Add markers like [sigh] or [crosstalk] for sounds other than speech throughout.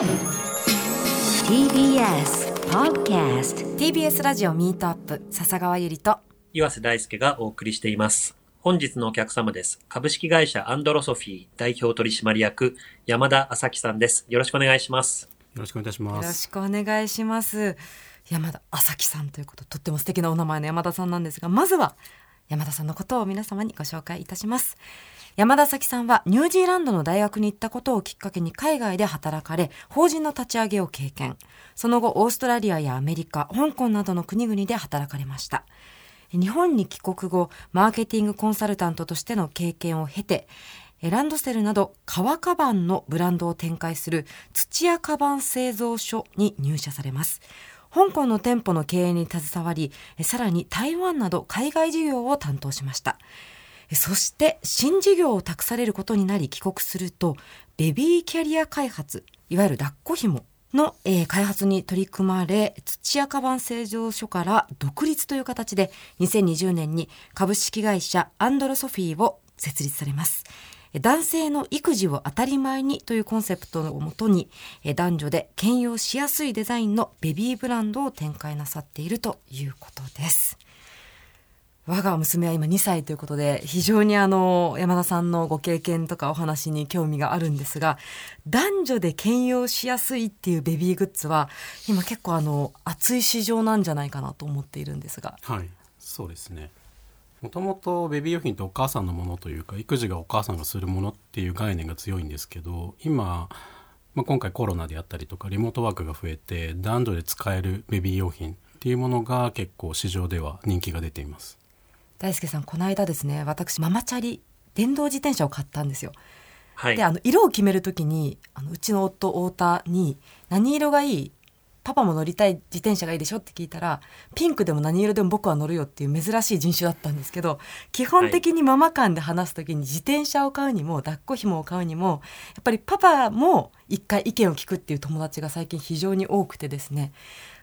TBS Podcast TBS ラジオミートアップ笹川ゆりと岩瀬大輔がお送りしています。本日のお客様です。株式会社アンドロソフィー代表取締役山田朝樹さんです。よろしくお願いします。よろしくお願いいたしよます。ろしくお願いします山田朝樹さんということとっても素敵なお名前の山田さんなんですがまずは山田さんのことを皆様にご紹介いたします山田咲さんはニュージーランドの大学に行ったことをきっかけに海外で働かれ法人の立ち上げを経験。その後オーストラリアやアメリカ香港などの国々で働かれました。日本に帰国後マーケティングコンサルタントとしての経験を経てランドセルなど革カバンのブランドを展開する土屋カバン製造所に入社されます。香港の店舗の経営に携わりさらに台湾など海外事業を担当しました。そして新事業を託されることになり帰国するとベビーキャリア開発いわゆる抱っこ紐の、えー開発に取り組まれ土屋カバン製造所から独立という形で2020年に株式会社アンドロソフィーを設立されます。男性の育児を当たり前にというコンセプトをもとに男女で兼用しやすいデザインのベビーブランドを展開なさっているということです。我が娘は今2歳ということで非常にあの山田さんのご経験とかお話に興味があるんですが男女で兼用しやすいっていうベビーグッズは今結構あの熱い市場なんじゃないかなと思っているんですがはい、そうですね。もともとベビー用品ってお母さんのものというか育児がお母さんがするものっていう概念が強いんですけど今、まあ、今回コロナであったりとかリモートワークが増えて男女で使えるベビー用品っていうものが結構市場では人気が出ています。大輔さんこの間ですね私ママチャリ電動自転車を買ったんですよはいで。あの色を決めるときにあのうちの夫太田に何色がいいパパも乗りたい自転車がいいでしょって聞いたらピンクでも何色でも僕は乗るよっていう珍しい人種だったんですけど基本的にママ間で話すときに自転車を買うにも抱っこ紐を買うにもやっぱりパパも一回意見を聞くっていう友達が最近非常に多くてですね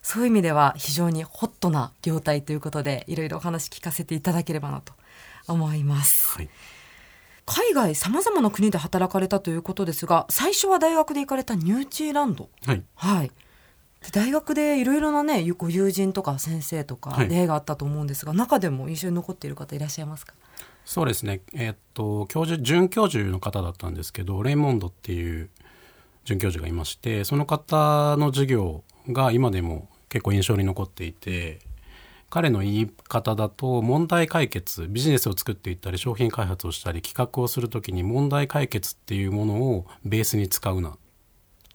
そういう意味では非常にホットな業態ということでいろいろお話聞かせていただければなと思います。はい、海外さまざまな国で働かれたということですが最初は大学で行かれたニュージーランド。はい、はい。で大学でいろいろなねご友人とか先生とかはい。出会いがあったと思うんですが、中でも印象に残っている方いらっしゃいますか？そうですね。えーっと教授准教授の方だったんですけどレイモンドっていう准教授がいましてその方の授業が今でも結構印象に残っていて彼の言い方だと問題解決ビジネスを作っていったり商品開発をしたり企画をするときに問題解決っていうものをベースに使うなっ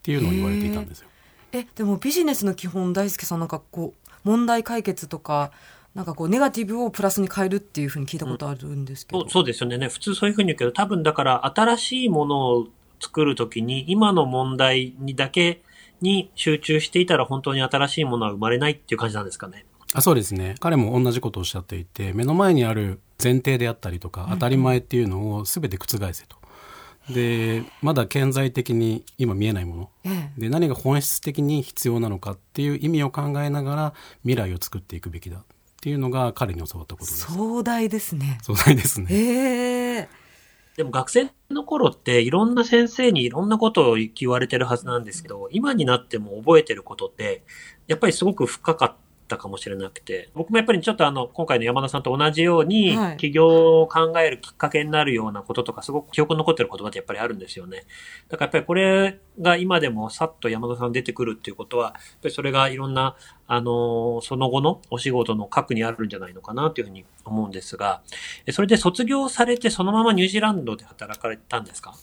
ていうのを言われていたんですよ。えでもビジネスの基本大輔さんなんかこう問題解決とかなんかこうネガティブをプラスに変えるっていうふうに聞いたことあるんですけど、そうそうですよね。普通そういうふうに言うけど、多分だから新しいものを作るときに今の問題にだけに集中していたら本当に新しいものは生まれないっていう感じなんですかね。あそうですね彼も同じことをおっしゃっていて目の前にある前提であったりとか当たり前っていうのを全て覆せと。でまだ顕在的に今見えないものええで何が本質的に必要なのかっていう意味を考えながら未来を作っていくべきだっていうのが彼に教わったことです。壮大ですね壮大ですね。ええでも学生の頃っていろんな先生にいろんなことを言われてるはずなんですけど、今になっても覚えてることって、やっぱりすごく深かったかもしれなくて、僕もやっぱりちょっとあの、今回の山田さんと同じように、はい。起業を考えるきっかけになるようなこととか、すごく記憶に残ってる言葉ってやっぱりあるんですよね。だからやっぱりこれが今でもさっと山田さん出てくるっていうことは、やっぱりそれがいろんな、あの、その後のお仕事の核にあるんじゃないのかなというふうに思うんですが、えそれで卒業されてそのままニュージーランドで働かれたんですか？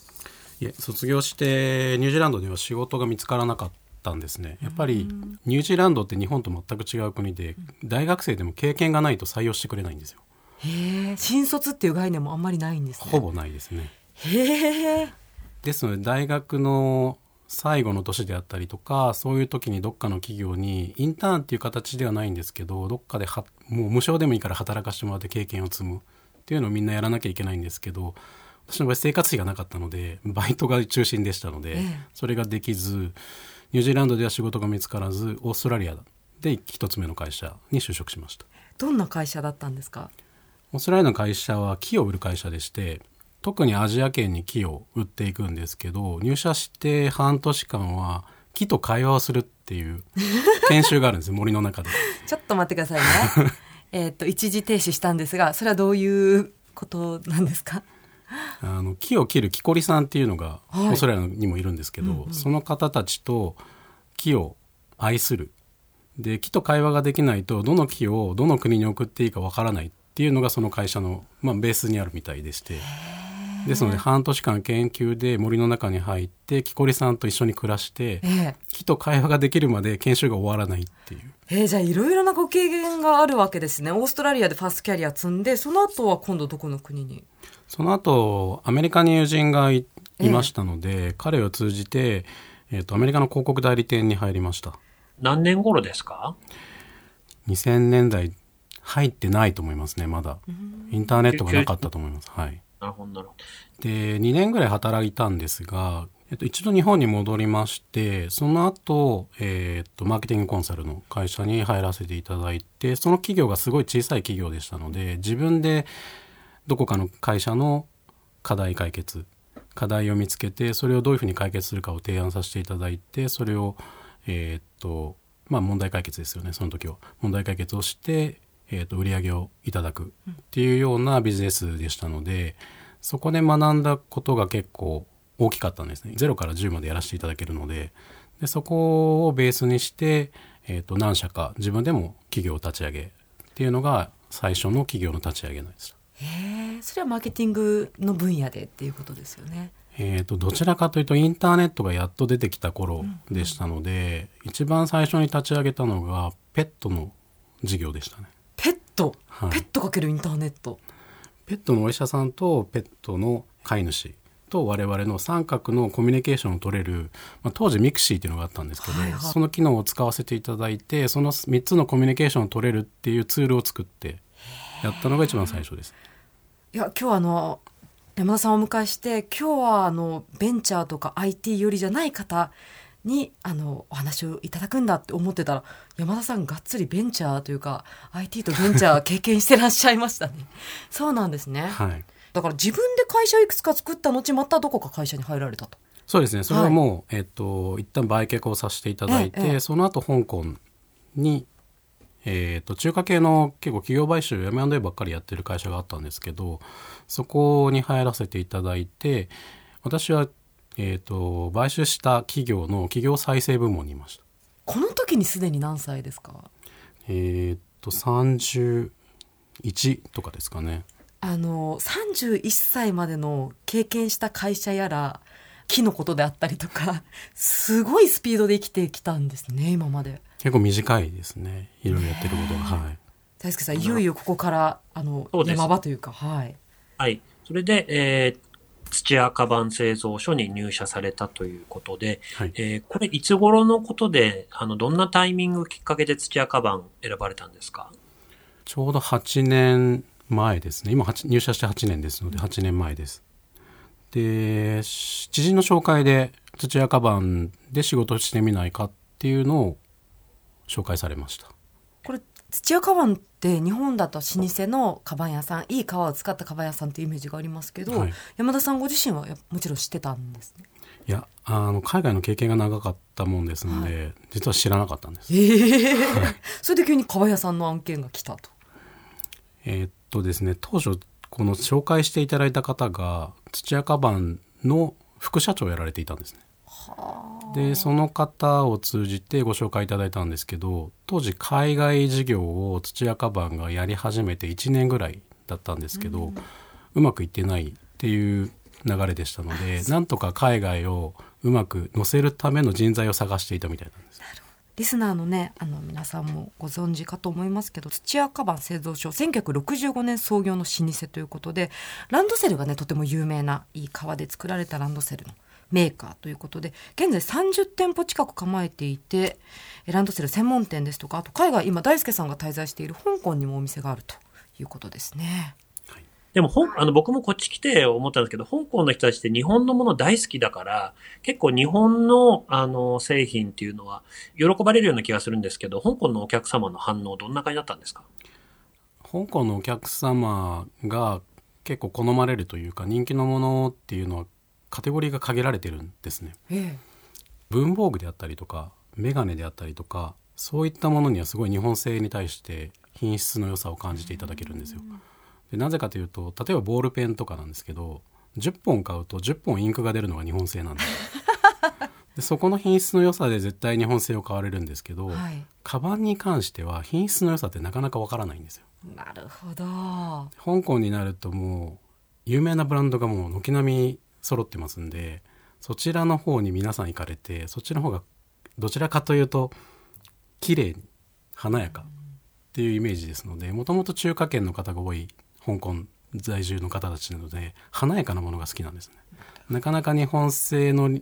いえ卒業してニュージーランドでは仕事が見つからなかったんですね。やっぱりニュージーランドって日本と全く違う国で大学生でも経験がないと採用してくれないんですよ。へえ新卒っていう概念もあんまりないんですね。ほぼないですね。へえですので大学の最後の年であったりとかそういう時にどっかの企業にインターンっていう形ではないんですけどどっかではもう無償でもいいから働かしてもらって経験を積む。っていうのをみんなやらなきゃいけないんですけど私の場合生活費がなかったのでバイトが中心でしたので、ええ。それができずニュージーランドでは仕事が見つからずオーストラリアで一つ目の会社に就職しました。どんな会社だったんですか？オーストラリアの会社は木を売る会社でして特にアジア圏に木を売っていくんですけど入社して半年間は木と会話をするっていう [laughs] 研修があるんですよ森の中で。ちょっと待ってくださいね。えっと一時停止したんですがそれはどういうことなんですか？あの木を切る木こりさんっていうのがオはい。ーストラリアにもいるんですけど、うんうん。その方たちと木を愛する。で木と会話ができないとどの木をどの国に送っていいかわからないっていうのがその会社の、まあ、ベースにあるみたいでして。ですので半年間研究で森の中に入って木こりさんと一緒に暮らしてええ。木と会話ができるまで研修が終わらないっていう。えーじゃあいろいろなご経験があるわけですね。オーストラリアでファーストキャリア積んでその後は今度どこの国に？その後アメリカに友人がいいましたので、彼を通じて、えー、とアメリカの広告代理店に入りました。何年頃ですか？2000年代入ってないと思いますねまだ。インターネットがなかったと思います。はい。なるほど、なるほど。で2年ぐらい働いたんですが、えっと、一度日本に戻りましてその後、えっとマーケティングコンサルの会社に入らせていただいてその企業がすごい小さい企業でしたので自分でどこかの会社の課題解決課題を見つけてそれをどういうふうに解決するかを提案させていただいてそれをえーっとまあ問題解決ですよねその時は問題解決をして、えーっと売り上げをいただくっていうようなビジネスでしたのでそこで学んだことが結構大きかったんですね。0から10までやらせていただけるので。でそこをベースにして、えーっと何社か自分でも企業を立ち上げっていうのが最初の起業の立ち上げなんです。へえそれはマーケティングの分野でっていうことですよね。えー、とどちらかというとインターネットがやっと出てきた頃でしたので、一番最初に立ち上げたのがペットの事業でしたね。ペット、はい。ペットかけるインターネット。ペットのお医者さんとペットの飼い主と我々の三角のコミュニケーションを取れる、まあ、当時 mixi っていうのがあったんですけど、はいはい。その機能を使わせていただいてその3つのコミュニケーションを取れるっていうツールを作ってやったのが一番最初です。いや今日はあの山田さんをお迎えして今日はあのベンチャーとか IT 寄りじゃない方にあのお話をいただくんだって思ってたら山田さんがっつりベンチャーというか IT とベンチャー経験してらっしゃいましたね。[laughs] そうなんですね、はい。だから自分で会社をいくつか作った後またどこか会社に入られたと。そうですね。それはもう、えっと一旦売却をさせていただいて、ええええ。その後香港に、えっと中華系の結構企業買収 M&A ばっかりやってる会社があったんですけどそこに入らせていただいて私は、えっと買収した企業の企業再生部門にいました。この時にすでに何歳ですか？えっと31とかですかね。あの31歳までの経験した会社やら木のことであったりとかすごいスピードで生きてきたんですね今まで結構短いですね。いろいろやってることが。はい。大輔さんいよいよここからあの山場というかはい。はい。それで、えー土屋カバン製造所に入社されたということで、はい。えーこれいつ頃のことで、あの、どんなタイミングきっかけで土屋カバン選ばれたんですか？ちょうど8年前ですね。今8入社して8年ですので8年前です。でし知人の紹介で土屋カバンで仕事してみないかっていうのを紹介されました。これ土屋カバンって日本だと老舗のカバン屋さんいい革を使ったカバン屋さんっていうイメージがありますけど、はい。山田さんご自身はやもちろん知ってたんですね。いやあの海外の経験が長かったもんですので、実は知らなかったんです。ええそれで急に革屋さんの案件が来たと。えーっとですね当初この紹介していただいた方が土屋カバンの副社長をやられていたんですねでその方を通じてご紹介いただいたんですけど当時海外事業を土屋カバンがやり始めて1年ぐらいだったんですけど、うまくいってないっていう流れでしたのでなんとか海外をうまく乗せるための人材を探していたみたいなんです。リスナーのねあの皆さんもご存知かと思いますけど土屋カバン製造所1965年創業の老舗ということでランドセルがねとても有名ないい革で作られたランドセルのメーカーということで現在30店舗近く構えていてえランドセル専門店ですとかあと海外今大輔さんが滞在している香港にもお店があるということですね。でも、ほんあの、僕もこっち来て思ったんですけど、香港の人たちって日本のもの大好きだから、結構日本の、あの、製品っていうのは、喜ばれるような気がするんですけど、香港のお客様の反応どんな感じだったんですか？香港のお客様が結構好まれるというか人気のものっていうのはカテゴリーが限られてるんですね。え文房具であったりとかメガネであったりとかそういったものにはすごい日本製に対して品質の良さを感じていただけるんですよ。でなぜかというと例えばボールペンとかなんですけど10本買うと10本インクが出るのが日本製なんですよ [laughs] でそこの品質の良さで絶対日本製を買われるんですけど、はいカバンに関しては品質の良さってなかなかわからないんですよ。なるほど香港になるともう有名なブランドがもう軒並み揃ってますんでそちらの方に皆さん行かれてそっちの方がどちらかというと綺麗に華やかっていうイメージですのでもともと中華圏の方が多い香港在住の方たちなので華やかなものが好きなんですね。なかなか日本製の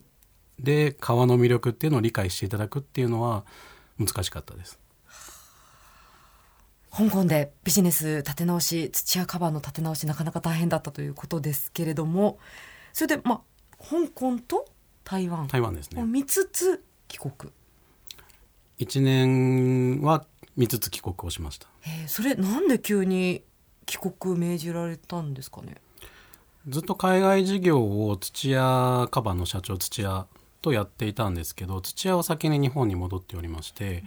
で革の魅力っていうのを理解していただくっていうのは難しかったです。香港でビジネス立て直し土屋カバンの立て直しなかなか大変だったということですけれどもそれでまあ香港と台湾台湾ですね。を見つつ帰国、1年は見つつ帰国をしました。えーそれなんで急に帰国命じられたんですかね？ずっと海外事業を土屋カバンの社長土屋とやっていたんですけど土屋は先に日本に戻っておりまして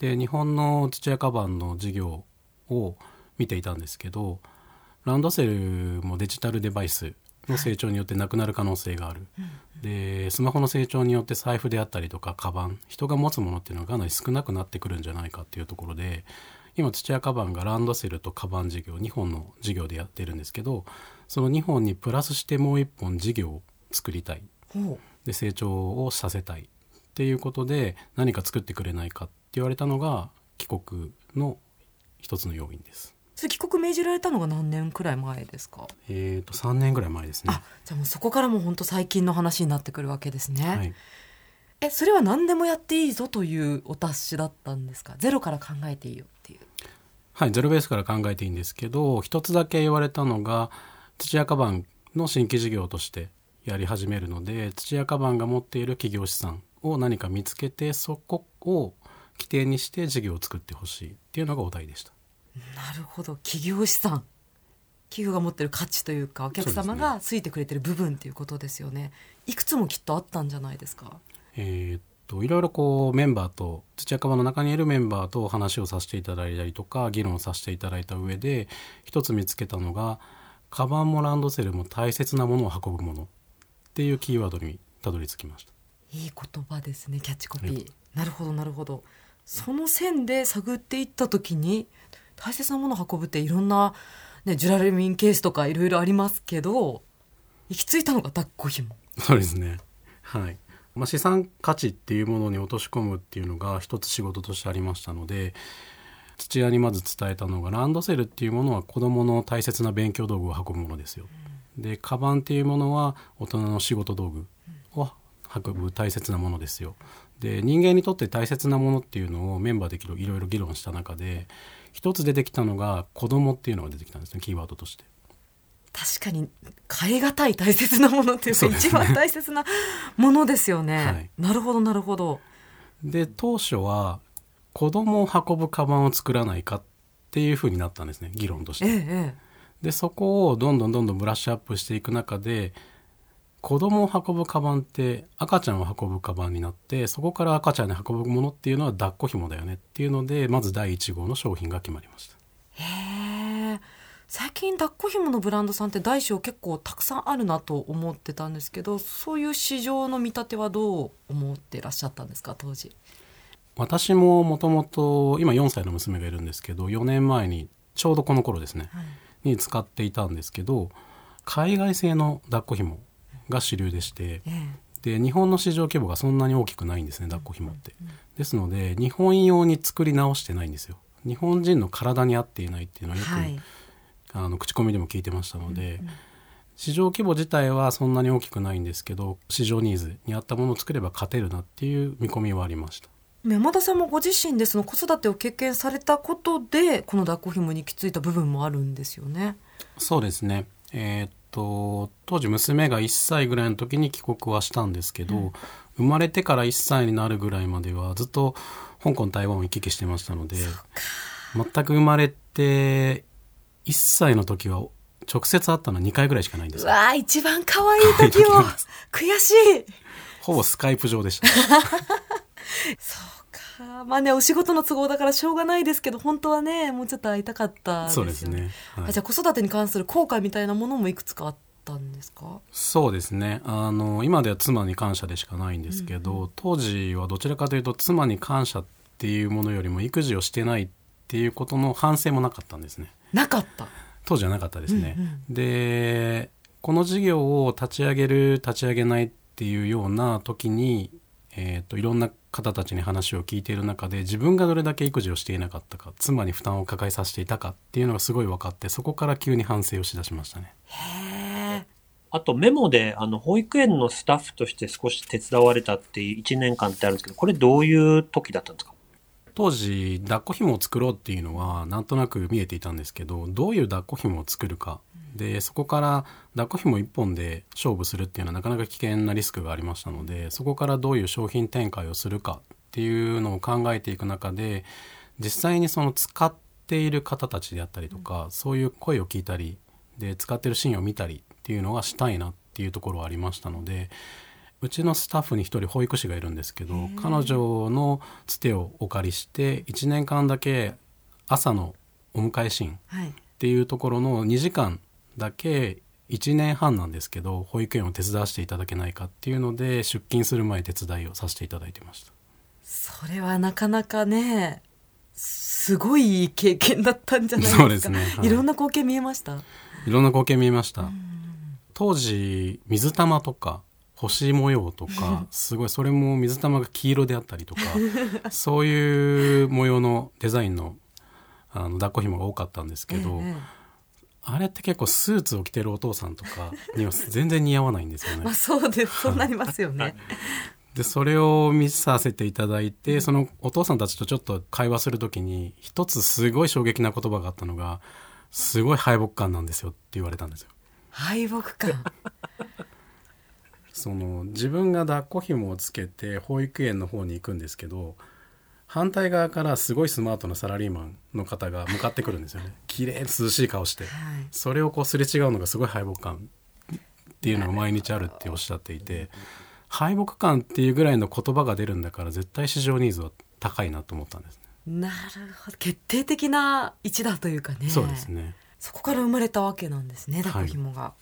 で日本の土屋カバンの事業を見ていたんですけどランドセルもデジタルデバイスの成長によってなくなる可能性がある、でスマホの成長によって財布であったりとかカバン人が持つものっていうのがかなり少なくなってくるんじゃないかっていうところで今土屋カバンがランドセルとカバン事業2本の事業でやってるんですけどその2本にプラスしてもう1本事業を作りたい。ほで成長をさせたいっていうことで何か作ってくれないかって言われたのが帰国の一つの要因です。うそれ帰国命じられたのが何年くらい前ですか？えー、と3年ぐらい前ですね。あ。じゃあもうそこからもう本当最近の話になってくるわけですね、はい、えそれは何でもやっていいぞというお達しだったんですか？ゼロから考えていいよっていう。はい、ゼロベースから考えていいんですけど一つだけ言われたのが土屋カバンの新規事業としてやり始めるので土屋カバンが持っている企業資産を何か見つけてそこを規定にして事業を作ってほしいっていうのがお題でした。なるほど。企業資産。企業が持ってる価値というかお客様がついてくれてる部分っていうことですよね。いくつもきっとあったんじゃないですか？えーっといろいろこうメンバーと土屋カバンの中にいるメンバーと話をさせていただいたりとか議論させていただいた上で一つ見つけたのがカバンもランドセルも大切なものを運ぶものっていうキーワードにたどり着きました。いい言葉ですねキャッチコピー。なるほどなるほど。その線で探っていった時に大切なものを運ぶっていろんな、ね、ジュラルミンケースとかいろいろありますけど行き着いたのが抱っこ紐そうですね。はい。まあ、資産価値っていうものに落とし込むっていうのが一つ仕事としてありましたので土屋にまず伝えたのがランドセルっていうものは子どもの大切な勉強道具を運ぶものですよ。でカバンっていうものは大人の仕事道具を運ぶ大切なものですよ。で人間にとって大切なものっていうのをメンバーでいろいろ議論した中で一つ出てきたのが子供っていうのが出てきたんですねキーワードとして。確かに変え難い大切なものっていうかね。一番大切なものですよね、はい。なるほどなるほど。で当初は子供を運ぶカバンを作らないかっていうふうになったんですね議論として。えええ。でそこをどんどんどんどんブラッシュアップしていく中で子供を運ぶカバンって赤ちゃんを運ぶカバンになってそこから赤ちゃんに運ぶものっていうのは抱っこ紐だよねっていうのでまず第1号の商品が決まりました。えへえ最近抱っこ紐のブランドさんって大小結構たくさんあるなと思ってたんですけどそういう市場の見立てはどう思ってらっしゃったんですか当時？私ももともと今4歳の娘がいるんですけど4年前にちょうどこの頃ですね、に使っていたんですけど海外製の抱っこ紐が主流でしてえで日本の市場規模がそんなに大きくないんですね抱っこ紐って。ですので日本用に作り直してないんですよ。日本人の体に合っていないっていうのはよく、はいあの口コミでも聞いてましたので、市場規模自体はそんなに大きくないんですけど市場ニーズに合ったものを作れば勝てるなっていう見込みはありました。山田さんもご自身でその子育てを経験されたことでこの抱っこ紐に行き着いた部分もあるんですよね。そうですね。えーっと当時娘が1歳ぐらいの時に帰国はしたんですけど、生まれてから1歳になるぐらいまではずっと香港台湾を行き来してましたので全く生まれて1歳の時は直接会ったのは2回ぐらいしかないんですわあ一番可愛い時を [laughs] 悔しい。ほぼスカイプ上でした、そ [laughs] うかまあねお仕事の都合だからしょうがないですけど本当はねもうちょっと会いたかったですよそうですね、はい。あじゃあ子育てに関する後悔みたいなものもいくつかあったんですか？そうですね。あの今では妻に感謝でしかないんですけど、当時はどちらかというと妻に感謝っていうものよりも育児をしてないっていうことの反省もなかったんですね。なかった。当時はなかったですね、でこの事業を立ち上げる立ち上げないっていうような時に、えー、といろんな方たちに話を聞いている中で自分がどれだけ育児をしていなかったか妻に負担を抱えさせていたかっていうのがすごい分かってそこから急に反省をしだしましたね。あとメモで、あの、保育園のスタッフとして少し手伝われたっていう1年間ってあるんですけど、これどういう時だったんですか？当時抱っこ紐を作ろうっていうのはなんとなく見えていたんですけどどういう抱っこ紐を作るかでそこから抱っこ紐1本で勝負するっていうのはなかなか危険なリスクがありましたのでそこからどういう商品展開をするかっていうのを考えていく中で実際にその使っている方たちであったりとか、そういう声を聞いたりで使ってるシーンを見たりっていうのがしたいなっていうところはありましたのでうちのスタッフに一人保育士がいるんですけど彼女のつてをお借りして1年間だけ朝のお迎えシーンっはい。ていうところの2時間だけ1年半なんですけど保育園を手伝わせていただけないかっていうので出勤する前手伝いをさせていただいてました。それはなかなかねすごい経験だったんじゃないですか。そうですね。はい。いろんな光景見えました？いろんな光景見えました。当時水玉とか星模様とかすごいそれも水玉が黄色であったりとか [laughs] そういう模様のデザインのあの抱っこ紐が多かったんですけど、ええあれって結構スーツを着てるお父さんとかには全然似合わないんですよね。[laughs] まあ。そうです。そうなりますよね。でそれを見させていただいてそのお父さんたちとちょっと会話する時に一つすごい衝撃な言葉があったのが「すごい敗北感なんですよ」って言われたんですよ。敗北感。[laughs] その自分が抱っこ紐をつけて保育園の方に行くんですけど反対側からすごいスマートなサラリーマンの方が向かってくるんですよね。綺麗涼しい顔して、はい。それをこうすれ違うのがすごい敗北感っていうのが毎日あるっておっしゃっていて敗北感っていうぐらいの言葉が出るんだから絶対市場ニーズは高いなと思ったんですね、なるほど。決定的な一打というかね。そうですね。そこから生まれたわけなんですね抱っこ紐が、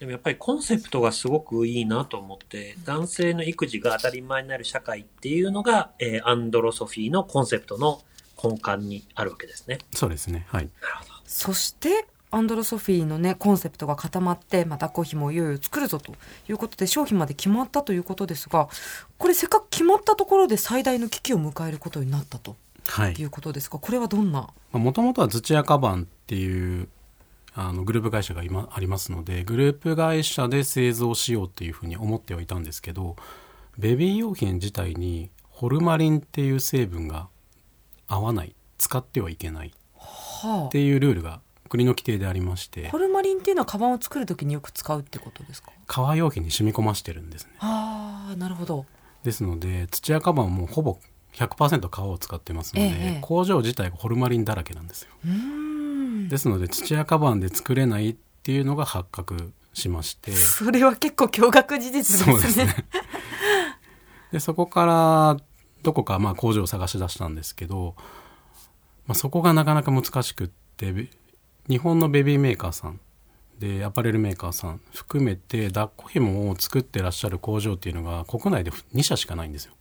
でもやっぱりコンセプトがすごくいいなと思って、男性の育児が当たり前になる社会っていうのが、えーアンドロソフィーのコンセプトの根幹にあるわけですね。そうですねはいなるほど。そしてアンドロソフィーのねコンセプトが固まって、まあ、抱っこ紐をいよいよ作るぞということで商品まで決まったということですがこれせっかく決まったところで最大の危機を迎えることになったとはいいうことですがこれはどんな？もともとは土屋カバンっていうあのグループ会社が今ありますのでグループ会社で製造しようっていうふうに思ってはいたんですけどベビー用品自体にホルマリンっていう成分が合わない使ってはいけないはっていうルールが国の規定でありましてあホルマリンっていうのはカバンを作るときによく使うってことですか？革用品に染み込ましてるんですね。ああなるほど。ですので土屋カバンもほぼ100%革を使ってますので、ええ。工場自体がホルマリンだらけなんですよ。うーんですので土屋カバンで作れないっていうのが発覚しまして。それは結構驚愕事実ですね。ですね。[laughs] でそこからどこかまあ工場を探し出したんですけど、まあ、そこがなかなか難しくってべ日本のベビーメーカーさんでアパレルメーカーさん含めて抱っこ紐を作ってらっしゃる工場っていうのが国内で2社しかないんですよ。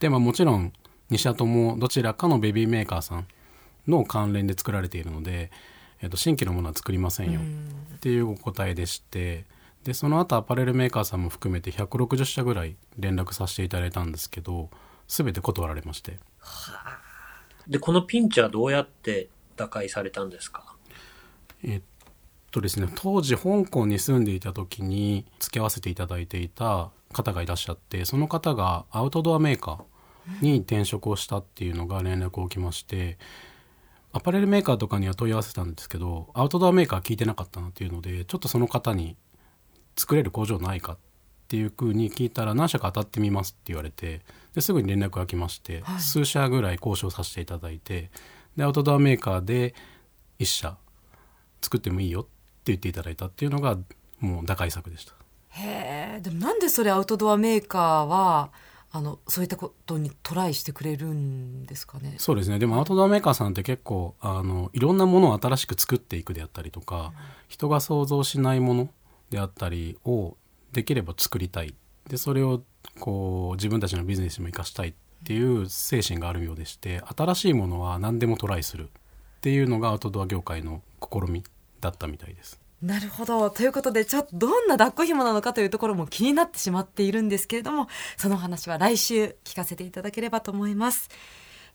でまあもちろん2社ともどちらかのベビーメーカーさんの関連で作られているので、えっと新規のものは作りませんよ。っていうお答えでしてでその後アパレルメーカーさんも含めて160社ぐらい連絡させていただいたんですけど全て断られまして。で、このピンチはどうやって打開されたんですか？えっとですね当時香港に住んでいた時に付き合わせていただいていた方がいらっしゃってその方がアウトドアメーカーに転職をしたっていうのが連絡を来ましてアパレルメーカーとかには問い合わせたんですけどアウトドアメーカー聞いてなかったなっていうのでちょっとその方に作れる工場ないかっていうふうに聞いたら何社か当たってみますって言われてですぐに連絡が来まして、はい。数社ぐらい交渉させていただいてでアウトドアメーカーで1社作ってもいいよって言っていただいたっていうのがもう打開策でした。へえでもなんでそれアウトドアメーカーはあのそういったことにトライしてくれるんですかね？そうですね。でもアウトドアメーカーさんって結構あのいろんなものを新しく作っていくであったりとか、人が想像しないものであったりをできれば作りたい。でそれをこう自分たちのビジネスにも生かしたいっていう精神があるようでして新しいものは何でもトライするっていうのがアウトドア業界の試みだったみたいです。なるほど。ということで、ちょっとどんな抱っこ紐なのかというところも気になってしまっているんですけれども、その話は来週聞かせていただければと思います。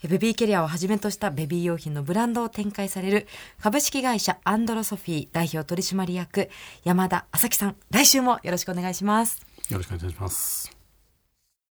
ベビーキャリアをはじめとしたベビー用品のブランドを展開される株式会社アンドロソフィー代表取締役山田朝樹さん、来週もよろしくお願いします。よろしくお願いします。